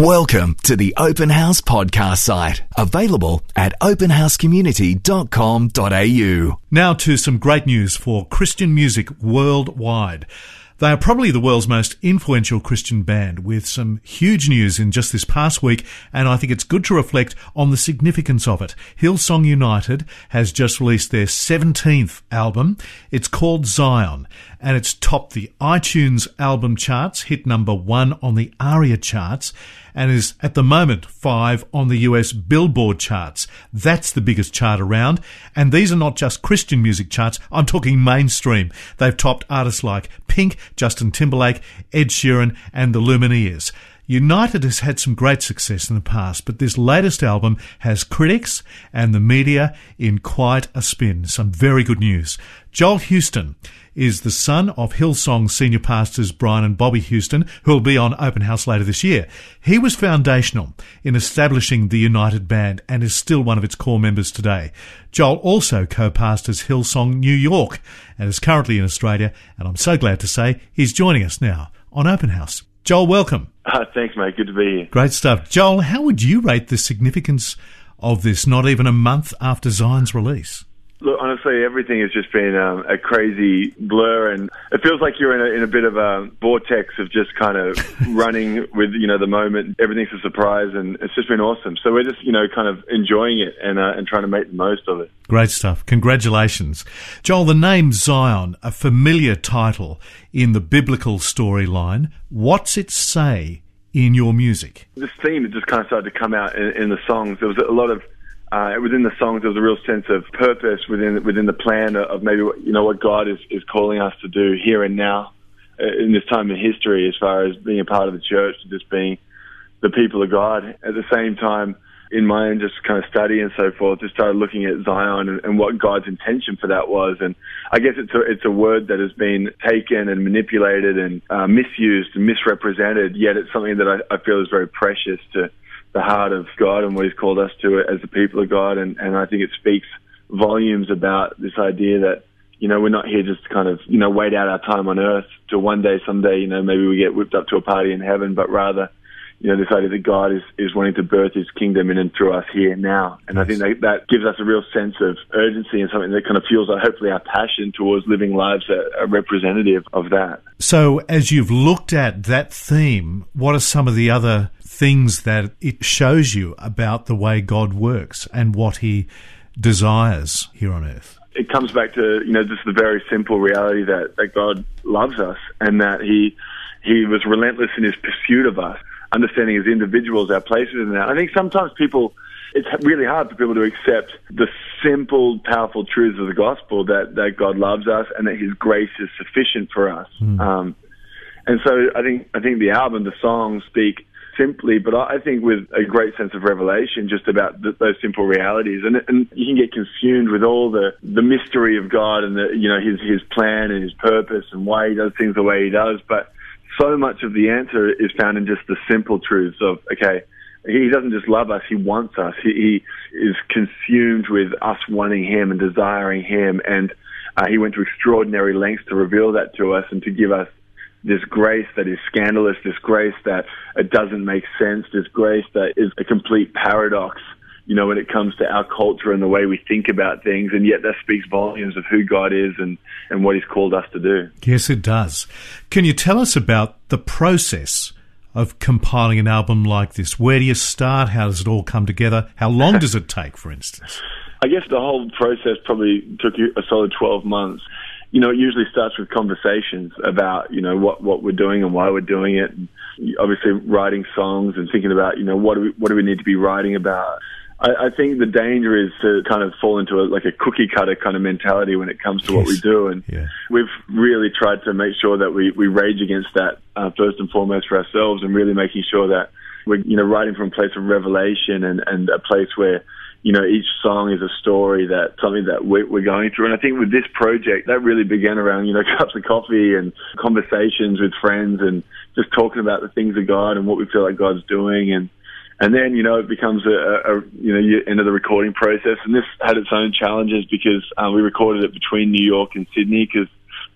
Welcome to the Open House podcast site, available at openhousecommunity.com.au. Now to some great news for Christian music worldwide. They are probably the world's most influential Christian band with some huge news in just this past week, and I think it's good to reflect on the significance of it. Hillsong United has just released their 17th album. It's called Zion, and it's topped the iTunes album charts, hit number one on the ARIA charts, and is at the moment five on the US Billboard charts. That's the biggest chart around. And these are not just Christian music charts. I'm talking mainstream. They've topped artists like Pink, Justin Timberlake, Ed Sheeran, and the Lumineers. United has had some great success in the past, but this latest album has critics and the media in quite a spin. Some very good news. Joel Houston is the son of Hillsong senior pastors Brian and Bobbie Houston, who will be on Open House later this year. He was foundational in establishing the United Band and is still one of its core members today. Joel also co-pastors Hillsong New York and is currently in Australia, and I'm so glad to say he's joining us now on Open House. Joel, welcome. Uh, thanks, mate. Good to be here. Great stuff. Joel, how would you rate the significance of this not even a month after Zion's release? Look, honestly, everything has just been um, a crazy blur, and it feels like you're in a, in a bit of a vortex of just kind of running with you know the moment. Everything's a surprise, and it's just been awesome. So we're just you know kind of enjoying it and uh, and trying to make the most of it. Great stuff. Congratulations, Joel. The name Zion, a familiar title in the biblical storyline. What's it say in your music? This theme has just kind of started to come out in, in the songs. There was a lot of uh, within the songs, there was a real sense of purpose within within the plan of maybe you know what God is is calling us to do here and now uh, in this time in history, as far as being a part of the church, just being the people of God. At the same time, in my own just kind of study and so forth, just started looking at Zion and, and what God's intention for that was. And I guess it's a it's a word that has been taken and manipulated and uh, misused and misrepresented. Yet it's something that I, I feel is very precious to the heart of God and what He's called us to as the people of God. And, and I think it speaks volumes about this idea that, you know, we're not here just to kind of, you know, wait out our time on earth to one day, someday, you know, maybe we get whipped up to a party in heaven, but rather, you know, this idea that God is, is wanting to birth his kingdom in and through us here now. And I think that, that gives us a real sense of urgency and something that kind of fuels our, hopefully our passion towards living lives that are representative of that. So as you've looked at that theme, what are some of the other things that it shows you about the way God works and what he desires here on earth? It comes back to, you know, just the very simple reality that, that God loves us and that he, he was relentless in his pursuit of us understanding as individuals our places in that. I think sometimes people, it's really hard for people to accept the simple, powerful truths of the gospel that, that God loves us and that His grace is sufficient for us. Mm. Um, and so I think I think the album, the songs speak simply, but I think with a great sense of revelation just about th- those simple realities. And, and you can get consumed with all the, the mystery of God and the, you know, his, his plan and his purpose and why he does things the way he does. But so much of the answer is found in just the simple truths of, okay, he doesn't just love us, he wants us. He, he is consumed with us wanting him and desiring him. And uh, he went to extraordinary lengths to reveal that to us and to give us this grace that is scandalous, this grace that it doesn't make sense, this grace that is a complete paradox you know, when it comes to our culture and the way we think about things, and yet that speaks volumes of who God is and, and what He's called us to do. Yes, it does. Can you tell us about the process of compiling an album like this? Where do you start? How does it all come together? How long does it take, for instance? I guess the whole process probably took a solid 12 months. You know, it usually starts with conversations about, you know, what, what we're doing and why we're doing it. And obviously writing songs and thinking about, you know, what do we, what do we need to be writing about? I, I think the danger is to kind of fall into a, like a cookie cutter kind of mentality when it comes to yes. what we do, and yeah. we've really tried to make sure that we we rage against that uh, first and foremost for ourselves, and really making sure that we're you know writing from a place of revelation and and a place where you know, each song is a story that something that we're, we're, going through. And I think with this project, that really began around, you know, cups of coffee and conversations with friends and just talking about the things of God and what we feel like God's doing. And and then you know it becomes a, a you know end of the recording process, and this had its own challenges because uh, we recorded it between New York and Sydney because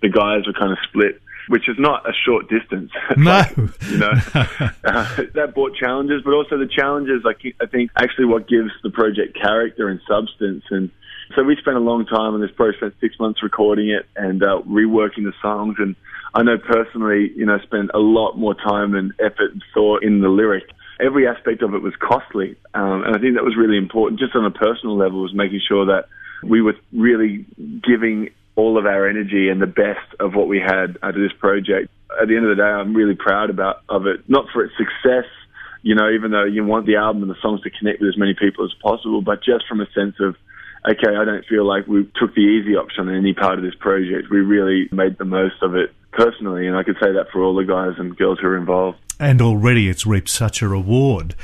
the guys were kind of split which is not a short distance. No. Like, you know, uh, that brought challenges, but also the challenges, like, I think, actually what gives the project character and substance. And so we spent a long time on this project, spent six months recording it and uh, reworking the songs. And I know personally, you know, spent a lot more time and effort and thought in the lyric. Every aspect of it was costly. Um, and I think that was really important, just on a personal level, was making sure that we were really giving all of our energy and the best of what we had of this project. At the end of the day, I'm really proud about of it, not for its success, you know, even though you want the album and the songs to connect with as many people as possible, but just from a sense of, okay, I don't feel like we took the easy option in any part of this project. We really made the most of it personally, and I could say that for all the guys and girls who are involved. And already it's reaped such a reward.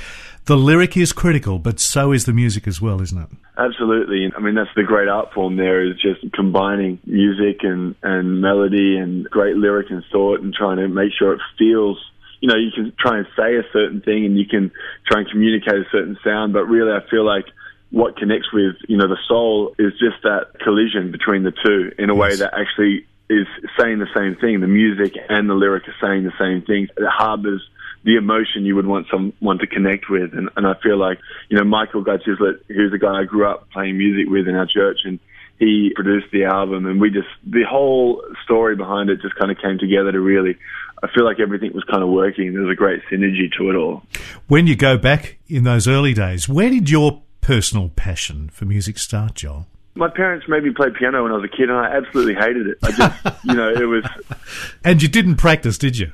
The lyric is critical, but so is the music as well, isn't it? Absolutely. I mean, that's the great art form there is just combining music and, and melody and great lyric and thought and trying to make sure it feels, you know, you can try and say a certain thing and you can try and communicate a certain sound, but really I feel like what connects with, you know, the soul is just that collision between the two in a way that actually is saying the same thing. The music and the lyric are saying the same thing. It harbors the emotion you would want someone to connect with. And, and I feel like, you know, Michael Guy Chislett, who's the guy I grew up playing music with in our church, and he produced the album, and we just, the whole story behind it just kind of came together to really, I feel like everything was kind of working. There was a great synergy to it all. When you go back in those early days, where did your personal passion for music start, Joel? My parents made me play piano when I was a kid, and I absolutely hated it. I just, you know, it was. And you didn't practice, did you?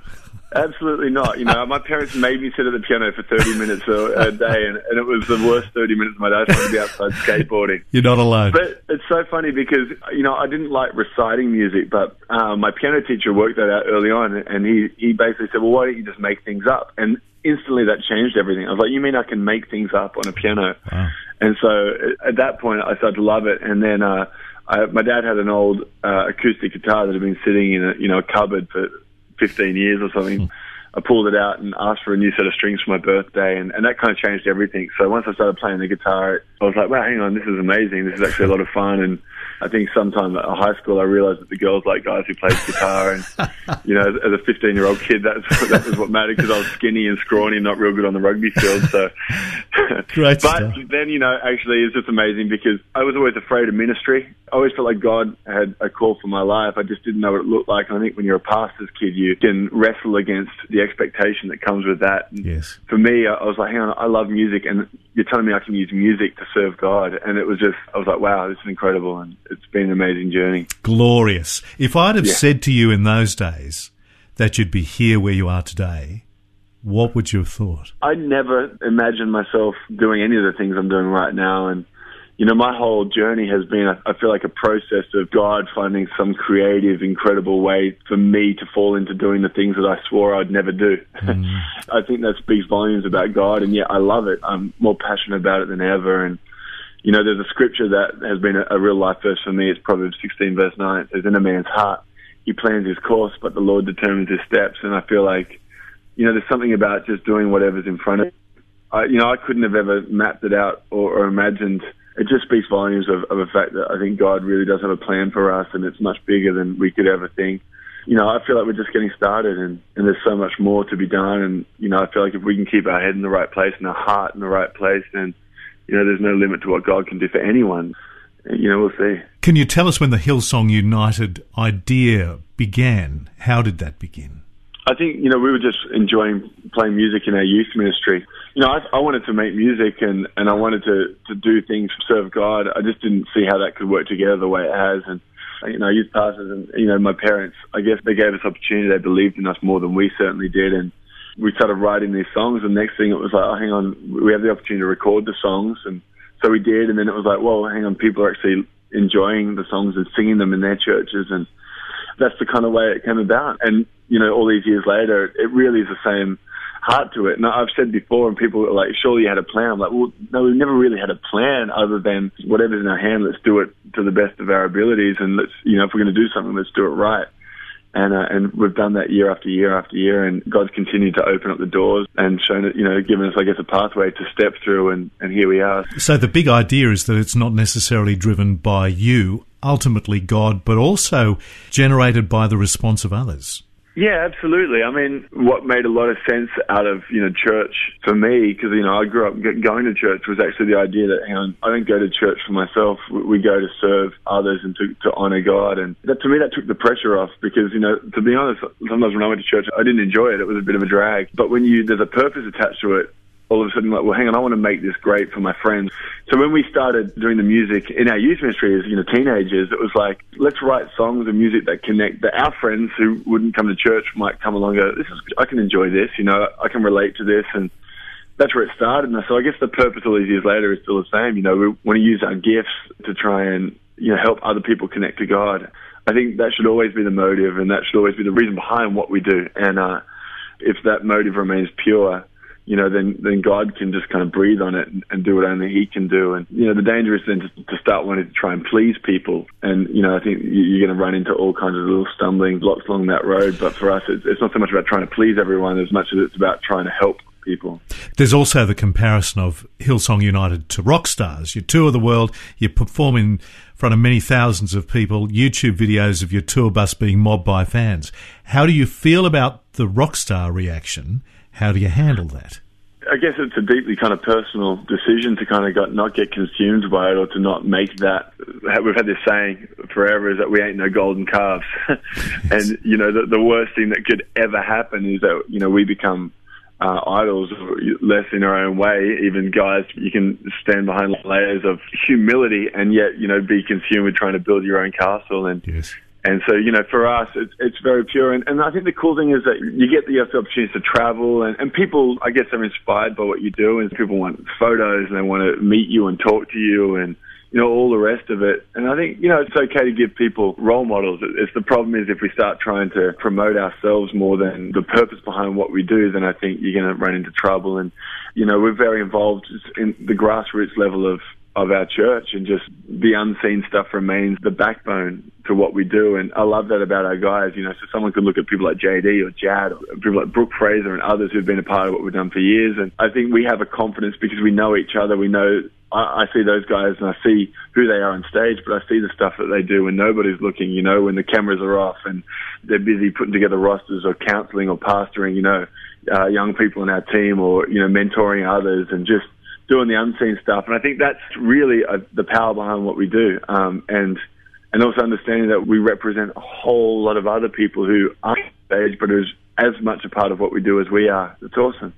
Absolutely not. You know, my parents made me sit at the piano for 30 minutes a, a day, and, and, it was the worst 30 minutes of my day. I wanted to be outside skateboarding. You're not alone. But it's so funny because, you know, I didn't like reciting music, but um, my piano teacher worked that out early on, and he, he basically said, well, why don't you just make things up? And instantly that changed everything. I was like, you mean I can make things up on a piano? Wow. And so at that point, I started to love it. And then uh, I, my dad had an old uh, acoustic guitar that had been sitting in a, you know, a cupboard for 15 years or something. Hmm. I pulled it out and asked for a new set of strings for my birthday, and, and that kind of changed everything. So once I started playing the guitar, I was like, wow, hang on, this is amazing. This is actually a lot of fun. And I think sometime at high school, I realized that the girls like guys who played guitar. And, you know, as, a 15 year old kid, that's, that was what mattered because I was skinny and scrawny and not real good on the rugby field. So, Great but stuff. then, you know, actually it's just amazing because I was always afraid of ministry. I always felt like God had a call for my life. I just didn't know what it looked like. And I think when you're a pastor's kid, you can wrestle against the expectation that comes with that. And Yes. For me, I I was like, hang on, I love music and you're telling me I can use music to serve God. And it was just, I was like, wow, this is incredible. And it's been an amazing journey. Glorious. If I'd have Yeah. said to you in those days that you'd be here where you are today, what would you have thought? I never imagined myself doing any of the things I'm doing right now. And, you know, my whole journey has been, I feel like a process of God finding some creative, incredible way for me to fall into doing the things that I swore I'd never do. Mm. I think that speaks volumes about God. And yet I love it. I'm more passionate about it than ever. And, you know, there's a scripture that has been a, a real life verse for me. It's Proverbs 16 verse 9. It says, in a man's heart, he plans his course, but the Lord determines his steps. And I feel like, you know, there's something about just doing whatever's in front of I, you know, I couldn't have ever mapped it out or, or imagined. It just speaks volumes of, of the fact that I think God really does have a plan for us, and it's much bigger than we could ever think. You know, I feel like we're just getting started, and, and there's so much more to be done. And you know, I feel like if we can keep our head in the right place and our heart in the right place, then you know, there's no limit to what God can do for anyone. You know, we'll see. Can you tell us when the Hillsong United idea began? How did that begin? I think you know we were just enjoying playing music in our youth ministry. You know, I, I wanted to make music and and I wanted to to do things to serve God. I just didn't see how that could work together the way it has. And uh, you know, youth pastors and you know my parents, I guess they gave us opportunity. They believed in us more than we certainly did, and we started writing these songs. And next thing it was like, oh, hang on, we have the opportunity to record the songs, and so we did. And then it was like, well, hang on, people are actually enjoying the songs and singing them in their churches and that's the kind of way it came about. And, you know, all these years later, it really is the same heart to it. And I've said before, and people are like, surely you had a plan. I'm like, well, no, we've never really had a plan other than whatever's in our hand, let's do it to the best of our abilities. And let's, you know, if we're going to do something, let's do it right. And, uh, and we've done that year after year after year, and God's continued to open up the doors and shown it, you know, given us, I guess, a pathway to step through, and, and here we are. So the big idea is that it's not necessarily driven by you, ultimately God, but also generated by the response of others. Yeah, absolutely. I mean, what made a lot of sense out of you know church for me, because you know I grew up going to church, was actually the idea that hang on, I don't go to church for myself. We go to serve others and to, to honor God, and that to me that took the pressure off. Because you know, to be honest, sometimes when I went to church, I didn't enjoy it. It was a bit of a drag. But when you there's a purpose attached to it, all of a sudden like, well, hang on, I want to make this great for my friends. So when we started doing the music in our youth ministry as, you know, teenagers, it was like, let's write songs and music that connect, that our friends who wouldn't come to church might come along and go, this is, I can enjoy this, you know, I can relate to this. And that's where it started. And so I guess the purpose all these years later is still the same. You know, we want to use our gifts to try and, you know, help other people connect to God. I think that should always be the motive and that should always be the reason behind what we do. And, uh, if that motive remains pure, you know, then then God can just kind of breathe on it and, and do what only He can do. And you know, the danger is then to, to start wanting to try and please people. And you know, I think you're going to run into all kinds of little stumbling blocks along that road. But for us, it's, it's not so much about trying to please everyone as much as it's about trying to help people. There's also the comparison of Hillsong United to rock stars. You tour the world, you perform in front of many thousands of people, YouTube videos of your tour bus being mobbed by fans. How do you feel about the rock star reaction? How do you handle that? I guess it's a deeply kind of personal decision to kind of got, not get consumed by it or to not make that. We've had this saying forever is that we ain't no golden calves. and, you know, the, the worst thing that could ever happen is that, you know, we become uh, idols less in our own way. Even guys, you can stand behind layers of humility and yet, you know, be consumed with trying to build your own castle. And, yes and so, you know, for us, it's, it's very pure. And, and I think the cool thing is that you get the opportunity to travel, and, and people, I guess, are inspired by what you do, and people want photos, and they want to meet you and talk to you, and you know, all the rest of it. And I think, you know, it's okay to give people role models. It's the problem is if we start trying to promote ourselves more than the purpose behind what we do, then I think you're going to run into trouble. And, you know, we're very involved in the grassroots level of of our church and just the unseen stuff remains the backbone to what we do. And I love that about our guys, you know, so someone could look at people like JD or Jad or people like Brooke Fraser and others who've been a part of what we've done for years. And I think we have a confidence because we know each other. We know I, I see those guys and I see who they are on stage, but I see the stuff that they do when nobody's looking, you know, when the cameras are off and they're busy putting together rosters or counseling or pastoring, you know, uh, young people in our team or, you know, mentoring others and just doing the unseen stuff. And I think that's really uh, the power behind what we do. Um, and and also understanding that we represent a whole lot of other people who aren't on stage, but who's as much a part of what we do as we are. It's awesome.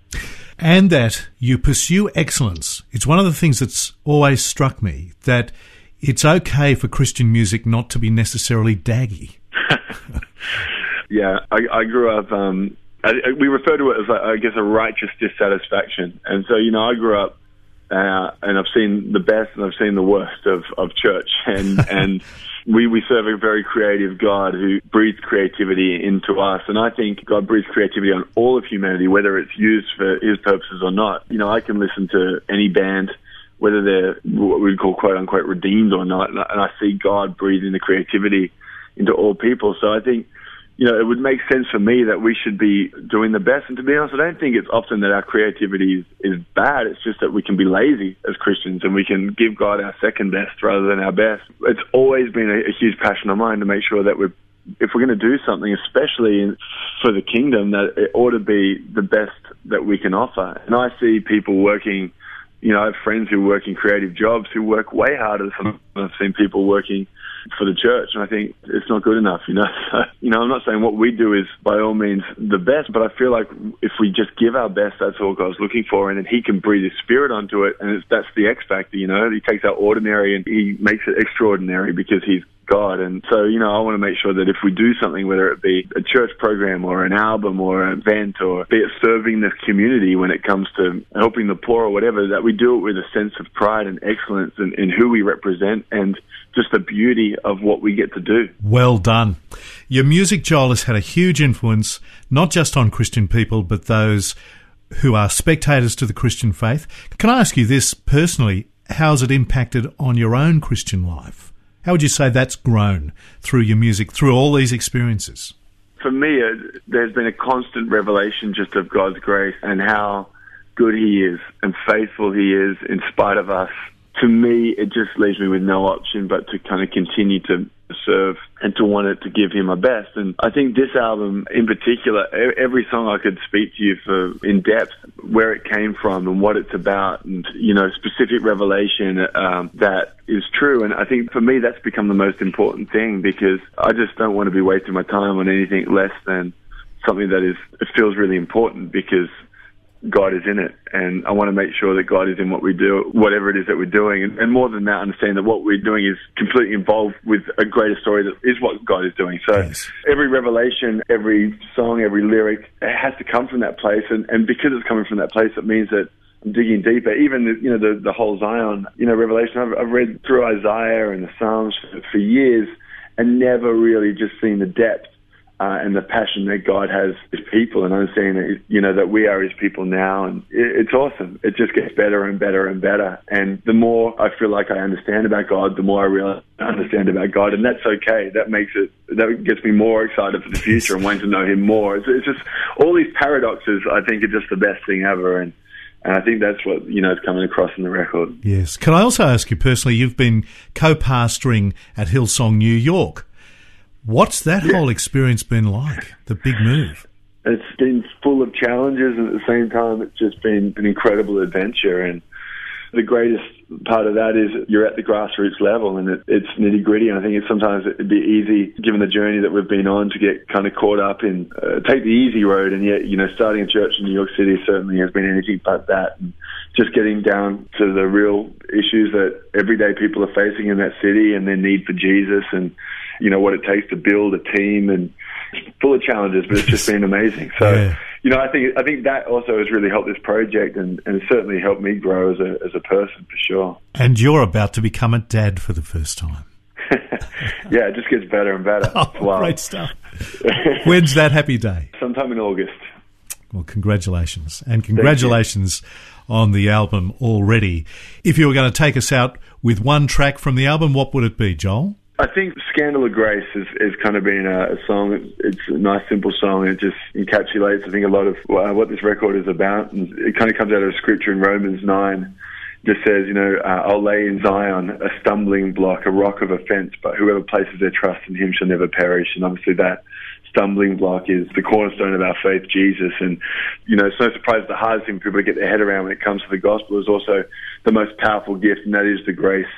And that you pursue excellence. It's one of the things that's always struck me that it's okay for Christian music not to be necessarily daggy. yeah, I, I grew up. Um, I, we refer to it as, I guess, a righteous dissatisfaction. And so, you know, I grew up uh, and I've seen the best and I've seen the worst of, of church. And, and we, we serve a very creative God who breathes creativity into us. And I think God breathes creativity on all of humanity, whether it's used for his purposes or not. You know, I can listen to any band, whether they're what we'd call quote unquote redeemed or not, and I see God breathing the creativity into all people. So I think you know, it would make sense for me that we should be doing the best. And to be honest, I don't think it's often that our creativity is, is bad. It's just that we can be lazy as Christians and we can give God our second best rather than our best. It's always been a, a huge passion of mine to make sure that we're if we're going to do something, especially in, for the kingdom, that it ought to be the best that we can offer. And I see people working, you know, I have friends who work in creative jobs who work way harder than I've seen people working for the church, and I think it's not good enough. You know, So, you know, I'm not saying what we do is by all means the best, but I feel like if we just give our best, that's all God's looking for, and then He can breathe His Spirit onto it, and that's the X factor. You know, He takes our ordinary and He makes it extraordinary because He's God. And so, you know, I want to make sure that if we do something, whether it be a church program or an album or an event or be it serving the community when it comes to helping the poor or whatever, that we do it with a sense of pride and excellence in, in who we represent and just the beauty of what we get to do. Well done. Your music, Joel, has had a huge influence, not just on Christian people, but those who are spectators to the Christian faith. Can I ask you this personally? How has it impacted on your own Christian life? How would you say that's grown through your music, through all these experiences? For me, uh, there's been a constant revelation just of God's grace and how good He is and faithful He is in spite of us to me, it just leaves me with no option but to kind of continue to to serve and to want it to give him my best. And I think this album in particular, every song I could speak to you for in depth, where it came from and what it's about and, you know, specific revelation um, that is true. And I think for me, that's become the most important thing because I just don't want to be wasting my time on anything less than something that is, it feels really important because God is in it. And I want to make sure that God is in what we do, whatever it is that we're doing. And, and, more than that, understand that what we're doing is completely involved with a greater story that is what God is doing. So yes. every revelation, every song, every lyric, it has to come from that place. And, and because it's coming from that place, it means that I'm digging deeper. Even, the, you know, the, the whole Zion, you know, revelation, I've, I've read through Isaiah and the Psalms for, for years and never really just seen the depth uh, and the passion that God has His people, and understanding that you know that we are His people now, and it, it's awesome. It just gets better and better and better. And the more I feel like I understand about God, the more I realize I understand about God, and that's okay. That makes it that gets me more excited for the future and wanting to know Him more. It's, it's just all these paradoxes. I think are just the best thing ever, and. And I think that's what you know is coming across in the record. Yes. Can I also ask you personally? You've been co-pastoring at Hillsong New York. What's that yeah. whole experience been like? The big move. It's been full of challenges, and at the same time, it's just been an incredible adventure. And the greatest part of that is you're at the grassroots level, and it, it's nitty gritty. And I think it's sometimes it'd be easy, given the journey that we've been on, to get kind of caught up in uh, take the easy road. And yet, you know, starting a church in New York City certainly has been anything but that. And just getting down to the real issues that everyday people are facing in that city, and their need for Jesus, and you know what it takes to build a team and full of challenges, but it's just been amazing. So, yeah. you know, I think I think that also has really helped this project, and, and certainly helped me grow as a as a person for sure. And you're about to become a dad for the first time. yeah, it just gets better and better. Oh, wow. Great stuff. When's that happy day? Sometime in August. Well, congratulations. And congratulations on the album already. If you were going to take us out with one track from the album, what would it be, Joel? I think Scandal of Grace has, has kind of been a, a song. It's a nice, simple song. And it just encapsulates, I think, a lot of uh, what this record is about. And it kind of comes out of scripture in Romans 9. Just says, you know, uh, I'll lay in Zion a stumbling block, a rock of offense, but whoever places their trust in him shall never perish. And obviously that stumbling block is the cornerstone of our faith, Jesus. And, you know, it's no surprise the hardest thing people get their head around when it comes to the gospel is also the most powerful gift, and that is the grace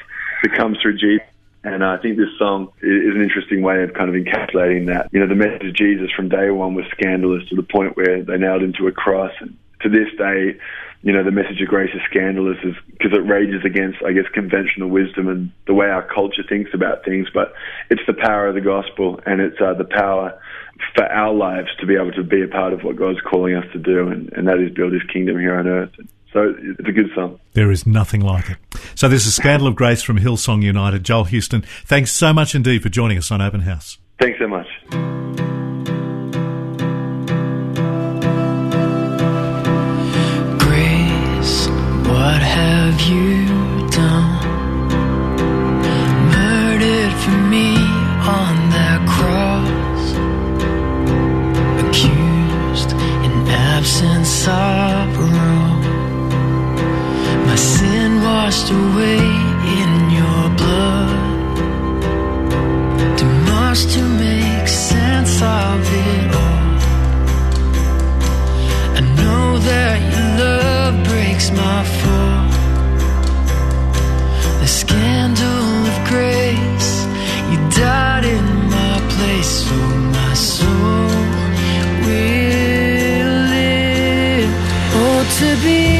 that comes through Jesus and I think this song is an interesting way of kind of encapsulating that. You know, the message of Jesus from day one was scandalous to the point where they nailed him to a cross. And to this day, you know, the message of grace is scandalous because it rages against, I guess, conventional wisdom and the way our culture thinks about things. But it's the power of the gospel and it's uh, the power for our lives to be able to be a part of what God's calling us to do, and, and that is build his kingdom here on earth. So it's a good song. There is nothing like it. So this is Scandal of Grace from Hillsong United. Joel Houston, thanks so much indeed for joining us on Open House. Thanks so much. To be.